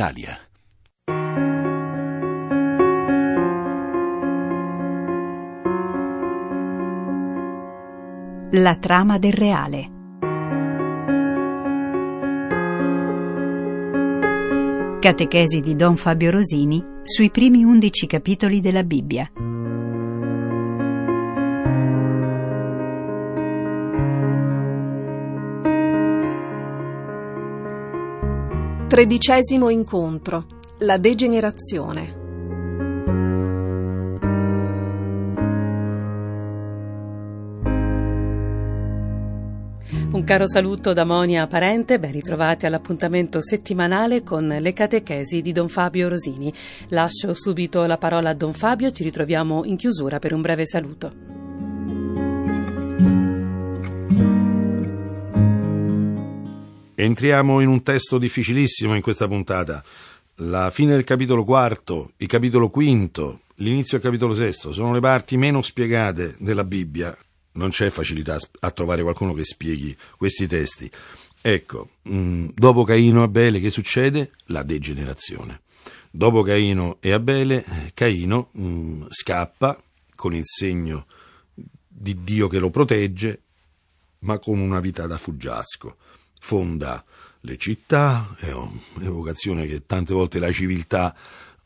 Italia. La trama del reale. Catechesi di Don Fabio Rosini sui primi undici capitoli della Bibbia. Tredicesimo incontro. La degenerazione. Un caro saluto da Monia Parente, ben ritrovati all'appuntamento settimanale con le catechesi di Don Fabio Rosini. Lascio subito la parola a Don Fabio, ci ritroviamo in chiusura per un breve saluto. Entriamo in un testo difficilissimo in questa puntata. La fine del capitolo quarto, il capitolo quinto, l'inizio del capitolo sesto sono le parti meno spiegate della Bibbia. Non c'è facilità a trovare qualcuno che spieghi questi testi. Ecco, mm, dopo Caino e Abele che succede? La degenerazione. Dopo Caino e Abele, eh, Caino mm, scappa con il segno di Dio che lo protegge, ma con una vita da fuggiasco fonda le città, è un'evocazione che tante volte la civiltà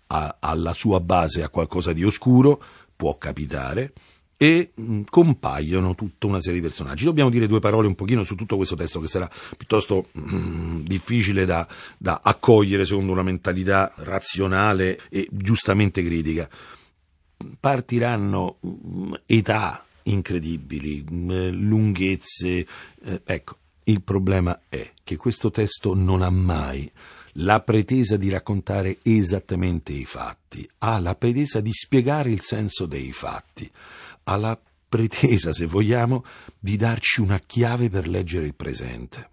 ha alla sua base a qualcosa di oscuro, può capitare, e mh, compaiono tutta una serie di personaggi. Dobbiamo dire due parole un pochino su tutto questo testo che sarà piuttosto mh, difficile da, da, accogliere secondo una mentalità razionale e giustamente critica. Partiranno mh, età incredibili, lunghezze, eh, ecco, il problema è che questo testo non ha mai la pretesa di raccontare esattamente i fatti, ha la pretesa di spiegare il senso dei fatti, ha la pretesa, se vogliamo, di darci una chiave per leggere il presente.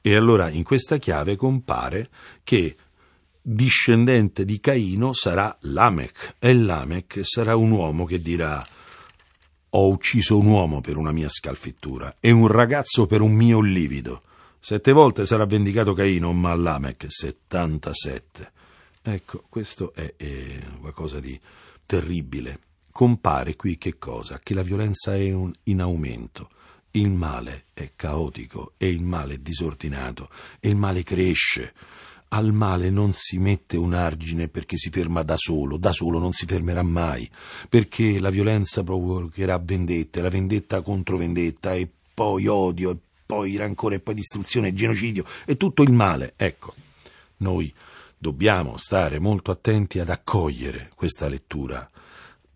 E allora in questa chiave compare che discendente di Caino sarà Lamech e Lamech sarà un uomo che dirà ho ucciso un uomo per una mia scalfittura e un ragazzo per un mio livido. Sette volte sarà vendicato Caino, ma Lamech settantasette. Ecco, questo è, è qualcosa di terribile. Compare qui che cosa? Che la violenza è un, in aumento. Il male è caotico e il male è disordinato e il male cresce al male non si mette un argine perché si ferma da solo, da solo non si fermerà mai, perché la violenza provocherà vendetta, la vendetta contro vendetta e poi odio e poi rancore e poi distruzione e genocidio e tutto il male. Ecco, noi dobbiamo stare molto attenti ad accogliere questa lettura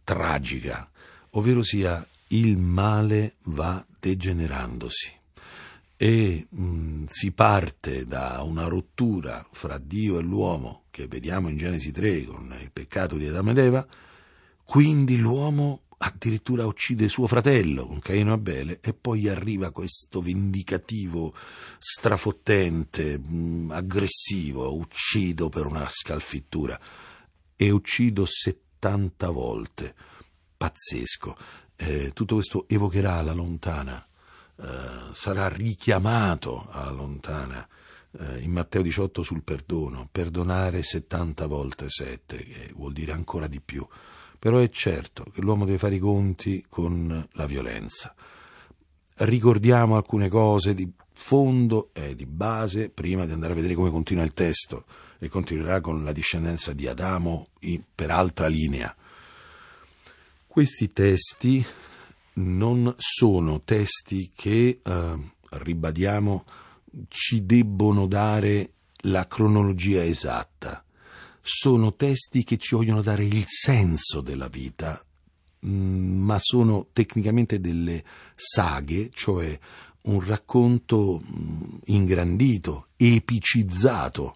tragica, ovvero sia il male va degenerandosi e mh, mm, si parte da una rottura fra Dio e l'uomo che vediamo in Genesi 3 con il peccato di Adamo ed Eva, quindi l'uomo addirittura uccide suo fratello con Caino Abele e poi arriva questo vendicativo, strafottente, mh, mm, aggressivo, uccido per una scalfittura e uccido 70 volte. Pazzesco. Eh, tutto questo evocherà la lontana sarà richiamato alla lontana eh, in Matteo 18 sul perdono, perdonare 70 volte 7, che vuol dire ancora di più. Però è certo che l'uomo deve fare i conti con la violenza. Ricordiamo alcune cose di fondo e di base prima di andare a vedere come continua il testo e continuerà con la discendenza di Adamo per altra linea. Questi testi non sono testi che, eh, ribadiamo, ci debbono dare la cronologia esatta. Sono testi che ci vogliono dare il senso della vita, mm, ma sono tecnicamente delle saghe, cioè un racconto mm, ingrandito, epicizzato,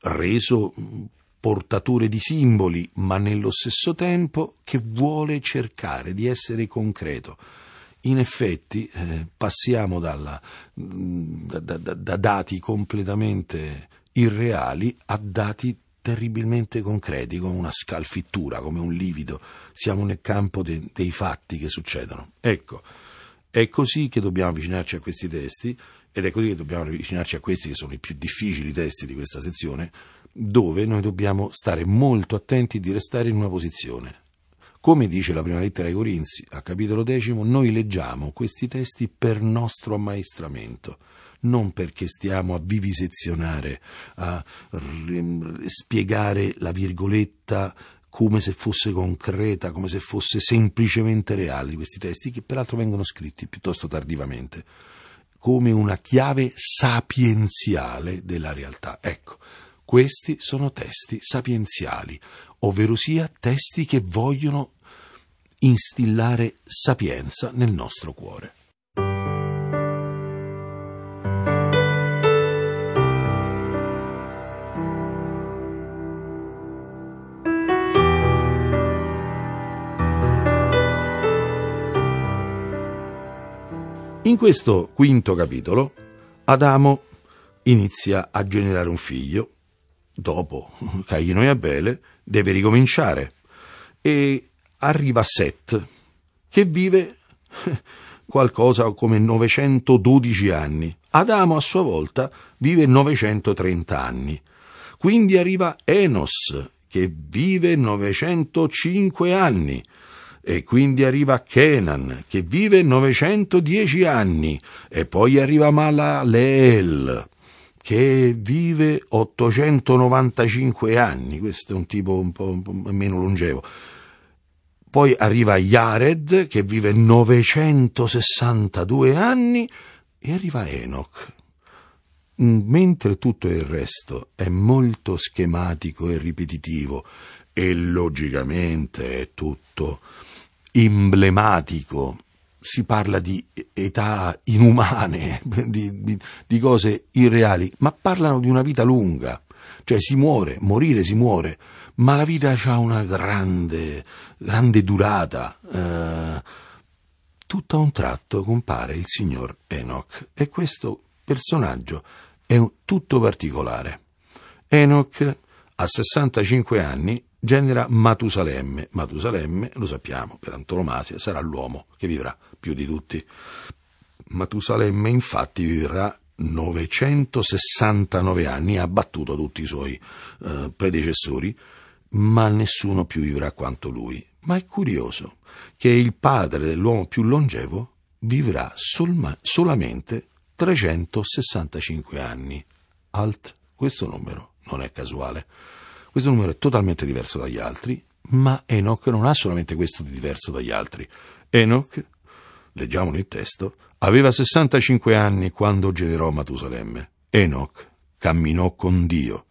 reso mm, portatore di simboli, ma nello stesso tempo che vuole cercare di essere concreto. In effetti eh, passiamo dalla, da, da, da, dati completamente irreali a dati terribilmente concreti, come una scalfittura, come un livido. Siamo nel campo de, dei fatti che succedono. Ecco, è così che dobbiamo avvicinarci a questi testi ed è così che dobbiamo avvicinarci a questi che sono i più difficili testi di questa sezione, dove noi dobbiamo stare molto attenti di restare in una posizione. Come dice la prima lettera ai Corinzi, a capitolo decimo, noi leggiamo questi testi per nostro ammaestramento, non perché stiamo a vivisezionare, a spiegare la virgoletta come se fosse concreta, come se fosse semplicemente reale questi testi, che peraltro vengono scritti piuttosto tardivamente, come una chiave sapienziale della realtà. Ecco, questi sono testi sapienziali, ovvero sia testi che vogliono instillare sapienza nel nostro cuore. In questo quinto capitolo Adamo inizia a generare un figlio, dopo Caino e Abele deve ricominciare e arriva Set che vive qualcosa come 912 anni. Adamo a sua volta vive 930 anni. Quindi arriva Enos che vive 905 anni e quindi arriva Kenan che vive 910 anni e poi arriva Malaleel che vive 895 anni, questo è un tipo un po', un po meno longevo. Poi arriva Yared che vive 962 anni e arriva Enoch. Mentre tutto il resto è molto schematico e ripetitivo e logicamente è tutto emblematico si parla di età inumane, di, di, di, cose irreali, ma parlano di una vita lunga, cioè si muore, morire si muore, ma la vita ha una grande, grande durata. Eh, tutto a un tratto compare il signor Enoch e questo personaggio è tutto particolare. Enoch a 65 anni genera Matusalemme. Matusalemme, lo sappiamo, per antonomasia sarà l'uomo che vivrà più di tutti. Matusalemme infatti vivrà 969 anni, ha battuto tutti i suoi eh, predecessori, ma nessuno più vivrà quanto lui. Ma è curioso che il padre dell'uomo più longevo vivrà solma, solamente 365 anni. Alt, questo numero non è casuale. Questo numero è totalmente diverso dagli altri, ma Enoch non ha solamente questo di diverso dagli altri. Enoch, leggiamo nel testo, aveva 65 anni quando generò Matusalemme. Enoch camminò con Dio.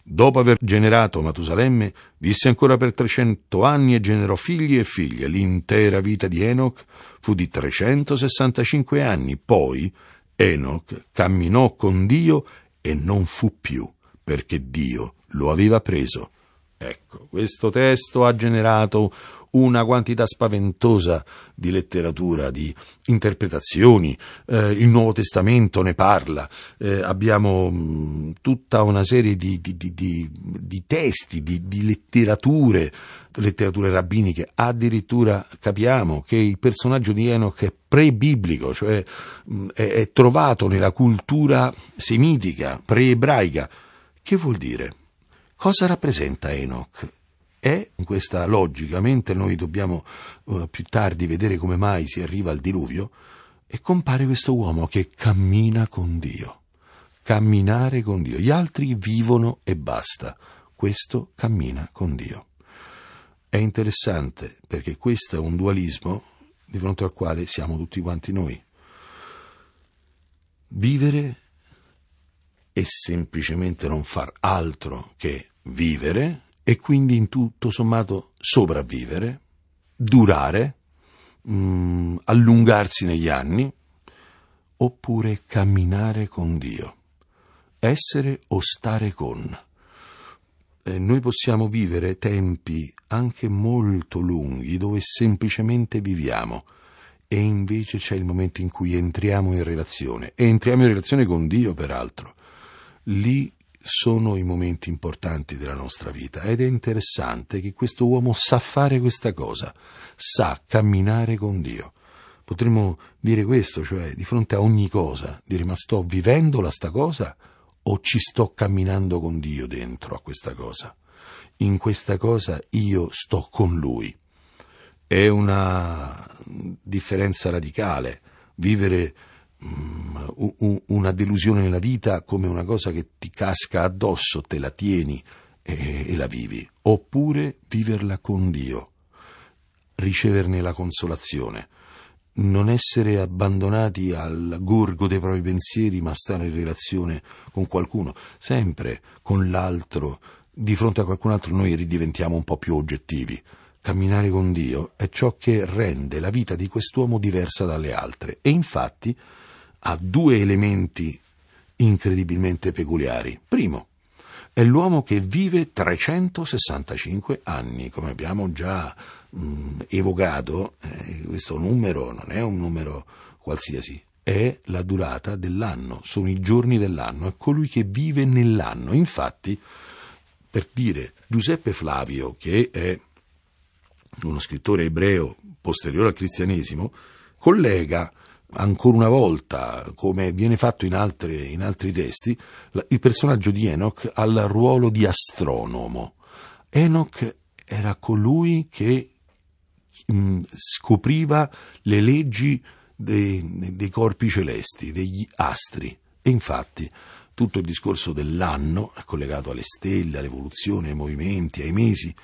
Dopo aver generato Matusalemme, visse ancora per 300 anni e generò figli e figlie. L'intera vita di Enoch fu di 365 anni. Poi Enoch camminò con Dio e non fu più, perché Dio lo aveva preso. Ecco, questo testo ha generato una quantità spaventosa di letteratura, di interpretazioni, eh, il Nuovo Testamento ne parla, eh, abbiamo mh, mm, tutta una serie di, di, di, di testi, di, letterature, letterature rabbiniche, addirittura capiamo che il personaggio di Enoch è pre-biblico, cioè mh, mm, è, è trovato nella cultura semitica, pre-ebraica. Che vuol dire? Cosa rappresenta Enoch? È in questa logicamente noi dobbiamo uh, più tardi vedere come mai si arriva al diluvio e compare questo uomo che cammina con Dio. Camminare con Dio. Gli altri vivono e basta. Questo cammina con Dio. È interessante perché questo è un dualismo di fronte al quale siamo tutti quanti noi. Vivere e semplicemente non far altro che vivere e quindi in tutto sommato sopravvivere, durare, mh, mm, allungarsi negli anni, oppure camminare con Dio, essere o stare con. Eh, noi possiamo vivere tempi anche molto lunghi dove semplicemente viviamo e invece c'è il momento in cui entriamo in relazione e entriamo in relazione con Dio peraltro lì sono i momenti importanti della nostra vita ed è interessante che questo uomo sa fare questa cosa, sa camminare con Dio. Potremmo dire questo, cioè di fronte a ogni cosa, dire ma sto vivendola sta cosa o ci sto camminando con Dio dentro a questa cosa? In questa cosa io sto con Lui. È una differenza radicale vivere um, una delusione nella vita come una cosa che ti casca addosso, te la tieni e, e la vivi, oppure viverla con Dio, riceverne la consolazione non essere abbandonati al gorgo dei propri pensieri, ma stare in relazione con qualcuno, sempre con l'altro. Di fronte a qualcun altro noi ridiventiamo un po' più oggettivi. Camminare con Dio è ciò che rende la vita di quest'uomo diversa dalle altre e infatti ha due elementi incredibilmente peculiari. Primo, è l'uomo che vive 365 anni, come abbiamo già mh, evocato, eh, questo numero non è un numero qualsiasi, è la durata dell'anno, sono i giorni dell'anno, è colui che vive nell'anno. Infatti, per dire Giuseppe Flavio, che è uno scrittore ebreo posteriore al cristianesimo, collega ancora una volta, come viene fatto in, altre, in altri testi, il personaggio di Enoch al ruolo di astronomo. Enoch era colui che mh, scopriva le leggi dei, dei corpi celesti, degli astri. E infatti tutto il discorso dell'anno è collegato alle stelle, all'evoluzione, ai movimenti, ai mesi.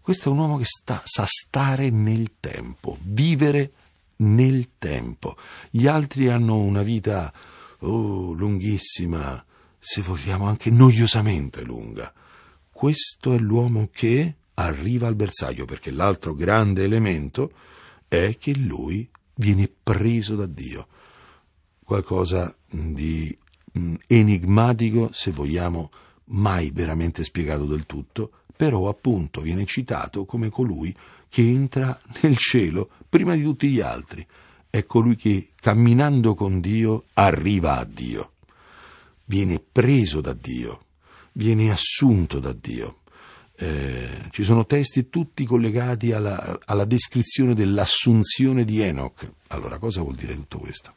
Questo è un uomo che sta, sa stare nel tempo, vivere nel tempo. Gli altri hanno una vita oh, lunghissima, se vogliamo anche noiosamente lunga. Questo è l'uomo che arriva al bersaglio, perché l'altro grande elemento è che lui viene preso da Dio. Qualcosa di mm, enigmatico, se vogliamo, mai veramente spiegato del tutto, però appunto viene citato come colui che entra nel cielo prima di tutti gli altri. È colui che camminando con Dio arriva a Dio, viene preso da Dio, viene assunto da Dio. Eh, ci sono testi tutti collegati alla, alla descrizione dell'assunzione di Enoch. Allora, cosa vuol dire tutto questo?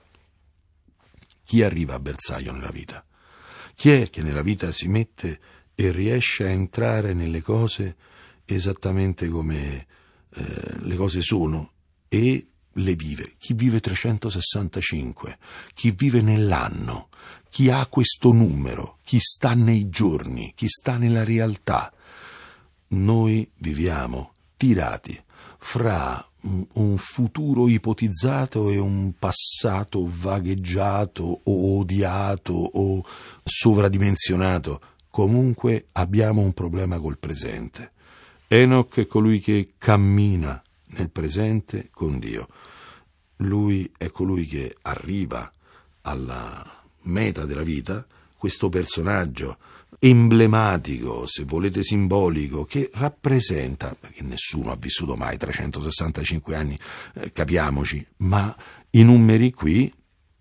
Chi arriva a bersaglio nella vita? Chi è che nella vita si mette e riesce a entrare nelle cose esattamente come eh, le cose sono e le vive. Chi vive 365, chi vive nell'anno, chi ha questo numero, chi sta nei giorni, chi sta nella realtà. Noi viviamo tirati fra un futuro ipotizzato e un passato vagheggiato o odiato o sovradimensionato. Comunque abbiamo un problema col presente. Enoch è colui che cammina nel presente con Dio. Lui è colui che arriva alla meta della vita, questo personaggio emblematico, se volete simbolico, che rappresenta, perché nessuno ha vissuto mai 365 anni, eh, capiamoci, ma i numeri qui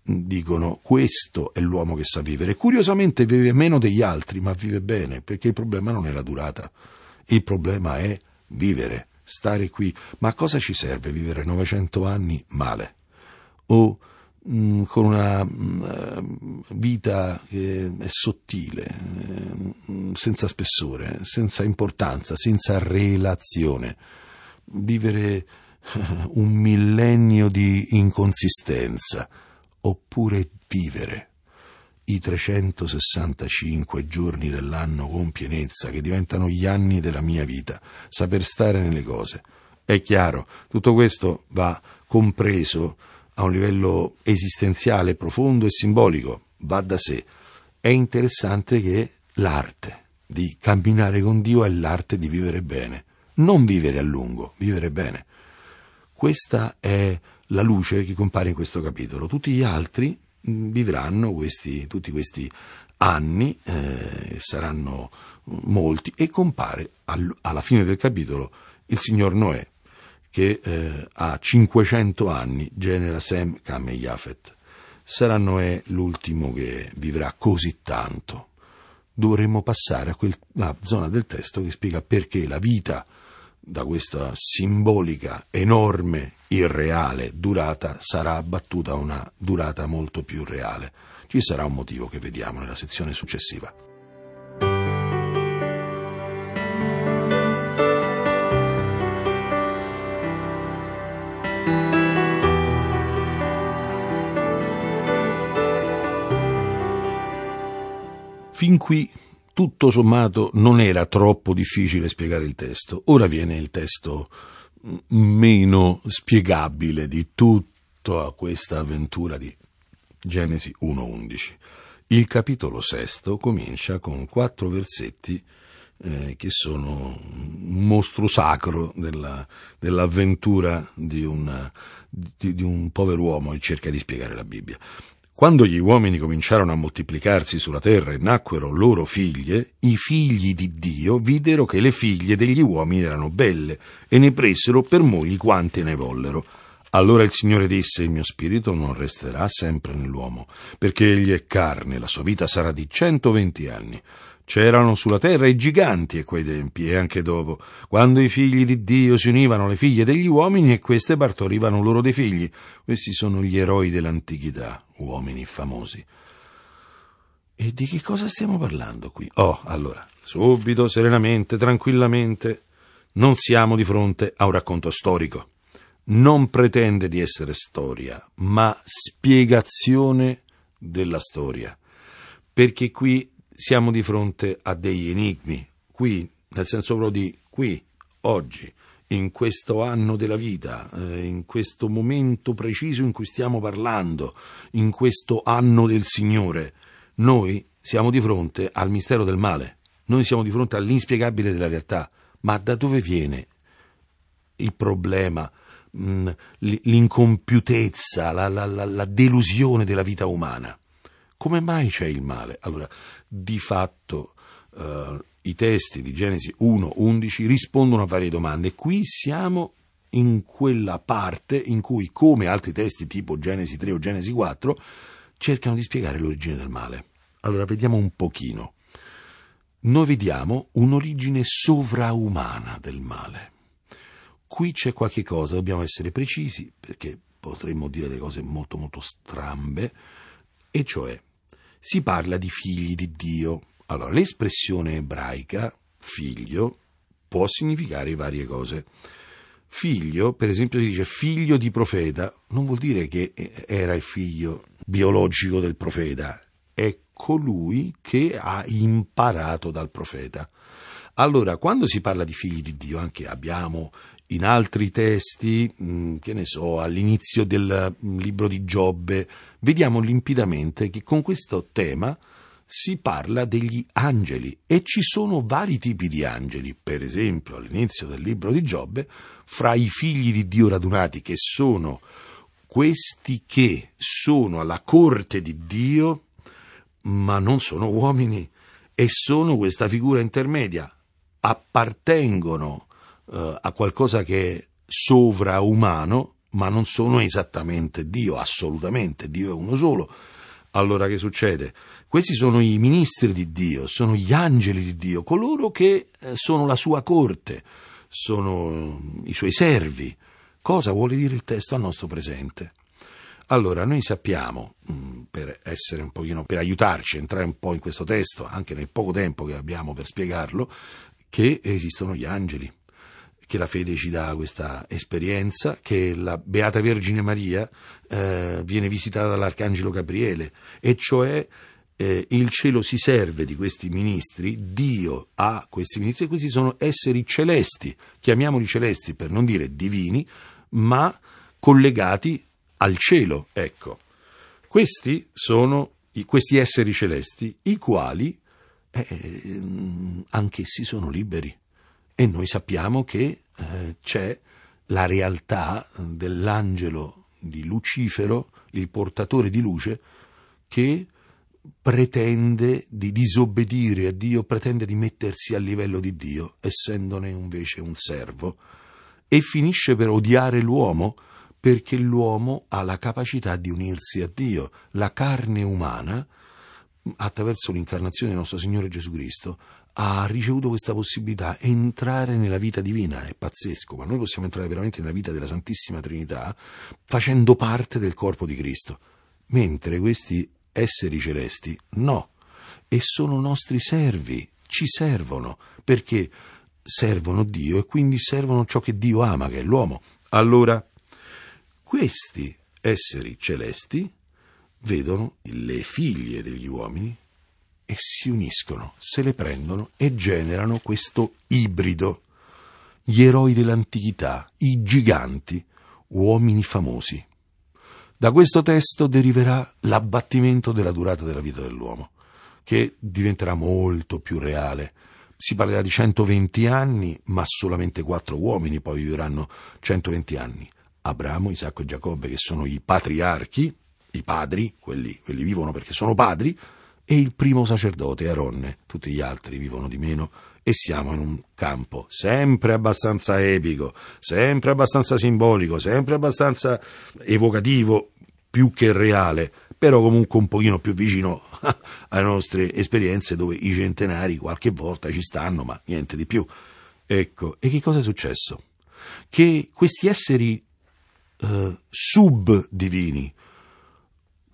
dicono questo è l'uomo che sa vivere. Curiosamente vive meno degli altri, ma vive bene, perché il problema non è la durata il problema è vivere, stare qui. Ma a cosa ci serve vivere 900 anni male? O mh, mm, con una mh, mm, vita che è sottile, mh, mm, senza spessore, senza importanza, senza relazione. Vivere un millennio di inconsistenza, oppure vivere i 365 giorni dell'anno con pienezza, che diventano gli anni della mia vita, saper stare nelle cose. È chiaro, tutto questo va compreso a un livello esistenziale, profondo e simbolico, va da sé. È interessante che l'arte di camminare con Dio è l'arte di vivere bene, non vivere a lungo, vivere bene. Questa è la luce che compare in questo capitolo. Tutti gli altri vivranno questi, tutti questi anni, eh, saranno molti, e compare al, alla fine del capitolo il signor Noè, che eh, ha 500 anni, genera Sem, Cam e Jafet. Sarà Noè l'ultimo che vivrà così tanto. Dovremmo passare a quella zona del testo che spiega perché la vita da questa simbolica, enorme, irreale durata sarà abbattuta una durata molto più reale. Ci sarà un motivo che vediamo nella sezione successiva. Fin qui, tutto sommato, non era troppo difficile spiegare il testo. Ora viene il testo meno spiegabile di tutta questa avventura di Genesi 1.11. Il capitolo sesto comincia con quattro versetti eh, che sono un mostro sacro della, dell'avventura di, una, di, di un povero uomo che cerca di spiegare la Bibbia. Quando gli uomini cominciarono a moltiplicarsi sulla terra e nacquero loro figlie, i figli di Dio videro che le figlie degli uomini erano belle e ne presero per mogli quante ne vollero. Allora il Signore disse, il mio spirito non resterà sempre nell'uomo, perché egli è carne, la sua vita sarà di centoventi anni. C'erano sulla terra i giganti a quei tempi e anche dopo, quando i figli di Dio si univano alle figlie degli uomini e queste partorivano loro dei figli. Questi sono gli eroi dell'antichità, uomini famosi. E di che cosa stiamo parlando qui? Oh, allora, subito, serenamente, tranquillamente, non siamo di fronte a un racconto storico. Non pretende di essere storia, ma spiegazione della storia. Perché qui siamo di fronte a degli enigmi, qui, nel senso proprio di qui, oggi, in questo anno della vita, eh, in questo momento preciso in cui stiamo parlando, in questo anno del Signore, noi siamo di fronte al mistero del male, noi siamo di fronte all'inspiegabile della realtà, ma da dove viene il problema, mh, l'incompiutezza, la, la, la, la delusione della vita umana? Come mai c'è il male? Allora, di fatto eh, i testi di Genesi 1-11 rispondono a varie domande. Qui siamo in quella parte in cui, come altri testi tipo Genesi 3 o Genesi 4, cercano di spiegare l'origine del male. Allora, vediamo un pochino. Noi vediamo un'origine sovraumana del male. Qui c'è qualche cosa, dobbiamo essere precisi, perché potremmo dire delle cose molto molto strambe, e cioè si parla di figli di Dio. Allora, l'espressione ebraica figlio può significare varie cose. Figlio, per esempio, si dice figlio di profeta, non vuol dire che era il figlio biologico del profeta, è colui che ha imparato dal profeta. Allora, quando si parla di figli di Dio, anche abbiamo in altri testi, mm, che ne so, all'inizio del mm, libro di Giobbe, vediamo limpidamente che con questo tema si parla degli angeli e ci sono vari tipi di angeli. Per esempio, all'inizio del libro di Giobbe, fra i figli di Dio radunati, che sono questi che sono alla corte di Dio, ma non sono uomini, e sono questa figura intermedia, appartengono eh, a qualcosa che è sovraumano, ma non sono esattamente Dio, assolutamente, Dio è uno solo. Allora che succede? Questi sono i ministri di Dio, sono gli angeli di Dio, coloro che eh, sono la sua corte, sono i suoi servi. Cosa vuole dire il testo al nostro presente? Allora, noi sappiamo, mm, per essere un pochino, per aiutarci a entrare un po' in questo testo, anche nel poco tempo che abbiamo per spiegarlo, che esistono gli angeli che la fede ci dà questa esperienza, che la Beata Vergine Maria eh, viene visitata dall'Arcangelo Gabriele, e cioè eh, il cielo si serve di questi ministri, Dio ha questi ministri, e questi sono esseri celesti, chiamiamoli celesti per non dire divini, ma collegati al cielo, ecco. Questi sono i, questi esseri celesti, i quali eh, anch'essi sono liberi. E noi sappiamo che eh, c'è la realtà dell'angelo di Lucifero, il portatore di luce, che pretende di disobbedire a Dio, pretende di mettersi a livello di Dio, essendone invece un servo, e finisce per odiare l'uomo perché l'uomo ha la capacità di unirsi a Dio. La carne umana, attraverso l'incarnazione del nostro Signore Gesù Cristo, ha ricevuto questa possibilità, entrare nella vita divina, è pazzesco, ma noi possiamo entrare veramente nella vita della Santissima Trinità facendo parte del corpo di Cristo, mentre questi esseri celesti? No, e sono nostri servi, ci servono, perché servono Dio e quindi servono ciò che Dio ama, che è l'uomo. Allora, questi esseri celesti vedono le figlie degli uomini e si uniscono, se le prendono e generano questo ibrido. Gli eroi dell'antichità, i giganti, uomini famosi. Da questo testo deriverà l'abbattimento della durata della vita dell'uomo, che diventerà molto più reale. Si parlerà di 120 anni, ma solamente quattro uomini poi vivranno 120 anni. Abramo, Isacco e Giacobbe, che sono i patriarchi, i padri, quelli, quelli vivono perché sono padri, e il primo sacerdote, Aronne, tutti gli altri vivono di meno, e siamo in un campo sempre abbastanza epico, sempre abbastanza simbolico, sempre abbastanza evocativo, più che reale, però comunque un pochino più vicino alle nostre esperienze dove i centenari qualche volta ci stanno, ma niente di più. Ecco, e che cosa è successo? Che questi esseri eh, subdivini,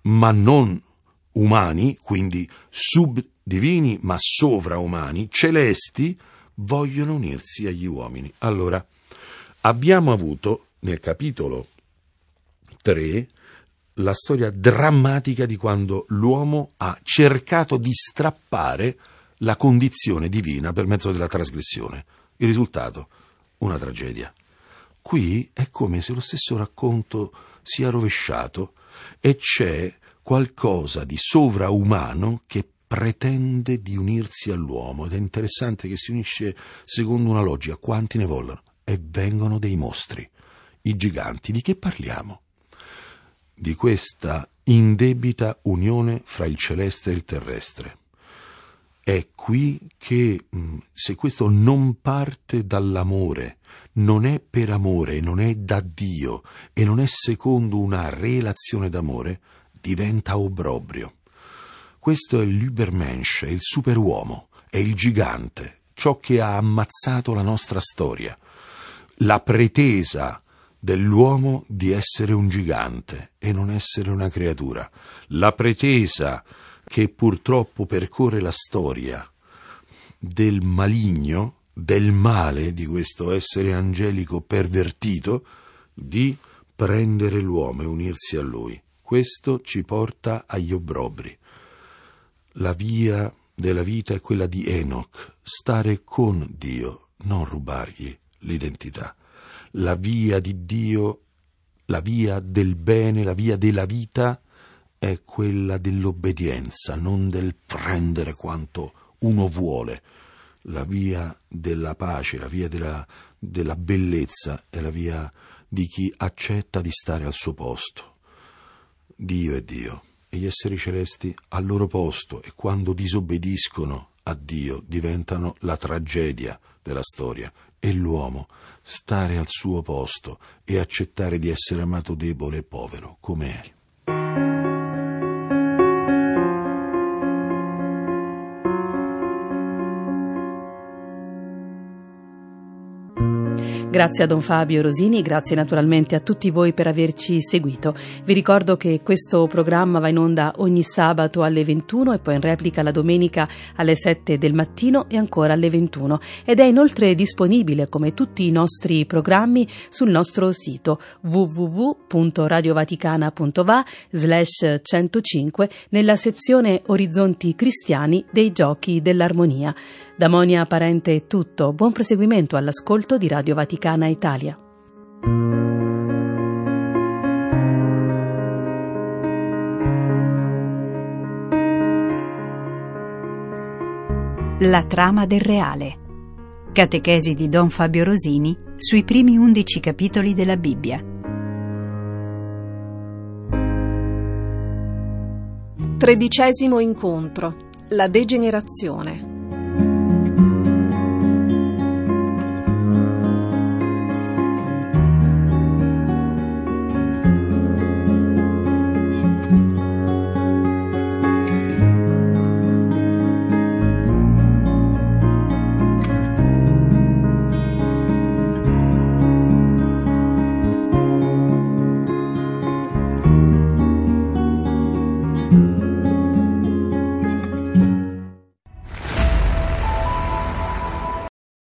ma non umani, quindi subdivini ma sovraumani, celesti, vogliono unirsi agli uomini. Allora, abbiamo avuto nel capitolo 3 la storia drammatica di quando l'uomo ha cercato di strappare la condizione divina per mezzo della trasgressione. Il risultato? Una tragedia. Qui è come se lo stesso racconto sia rovesciato e c'è qualcosa di sovraumano che pretende di unirsi all'uomo ed è interessante che si unisce secondo una logica quanti ne vogliono e vengono dei mostri, i giganti. Di che parliamo? Di questa indebita unione fra il celeste e il terrestre. È qui che se questo non parte dall'amore, non è per amore, non è da Dio e non è secondo una relazione d'amore, diventa obbrobrio. Questo è l'Übermensch, è il superuomo, è il gigante, ciò che ha ammazzato la nostra storia. La pretesa dell'uomo di essere un gigante e non essere una creatura. La pretesa che purtroppo percorre la storia del maligno, del male di questo essere angelico pervertito, di prendere l'uomo e unirsi a lui. Questo ci porta agli obbrobri. La via della vita è quella di Enoch, stare con Dio, non rubargli l'identità. La via di Dio, la via del bene, la via della vita è quella dell'obbedienza, non del prendere quanto uno vuole. La via della pace, la via della, della bellezza è la via di chi accetta di stare al suo posto. Dio è Dio e gli esseri celesti al loro posto e quando disobbediscono a Dio diventano la tragedia della storia e l'uomo stare al suo posto e accettare di essere amato debole e povero come è. Grazie a Don Fabio Rosini, grazie naturalmente a tutti voi per averci seguito. Vi ricordo che questo programma va in onda ogni sabato alle 21 e poi in replica la domenica alle 7 del mattino e ancora alle 21 ed è inoltre disponibile come tutti i nostri programmi sul nostro sito www.radiovaticana.va slash 105 nella sezione Orizzonti Cristiani dei Giochi dell'Armonia. Da Monia Parente è tutto. Buon proseguimento all'ascolto di Radio Vaticana Italia. La trama del reale. Catechesi di Don Fabio Rosini sui primi undici capitoli della Bibbia. Tredicesimo incontro. La degenerazione.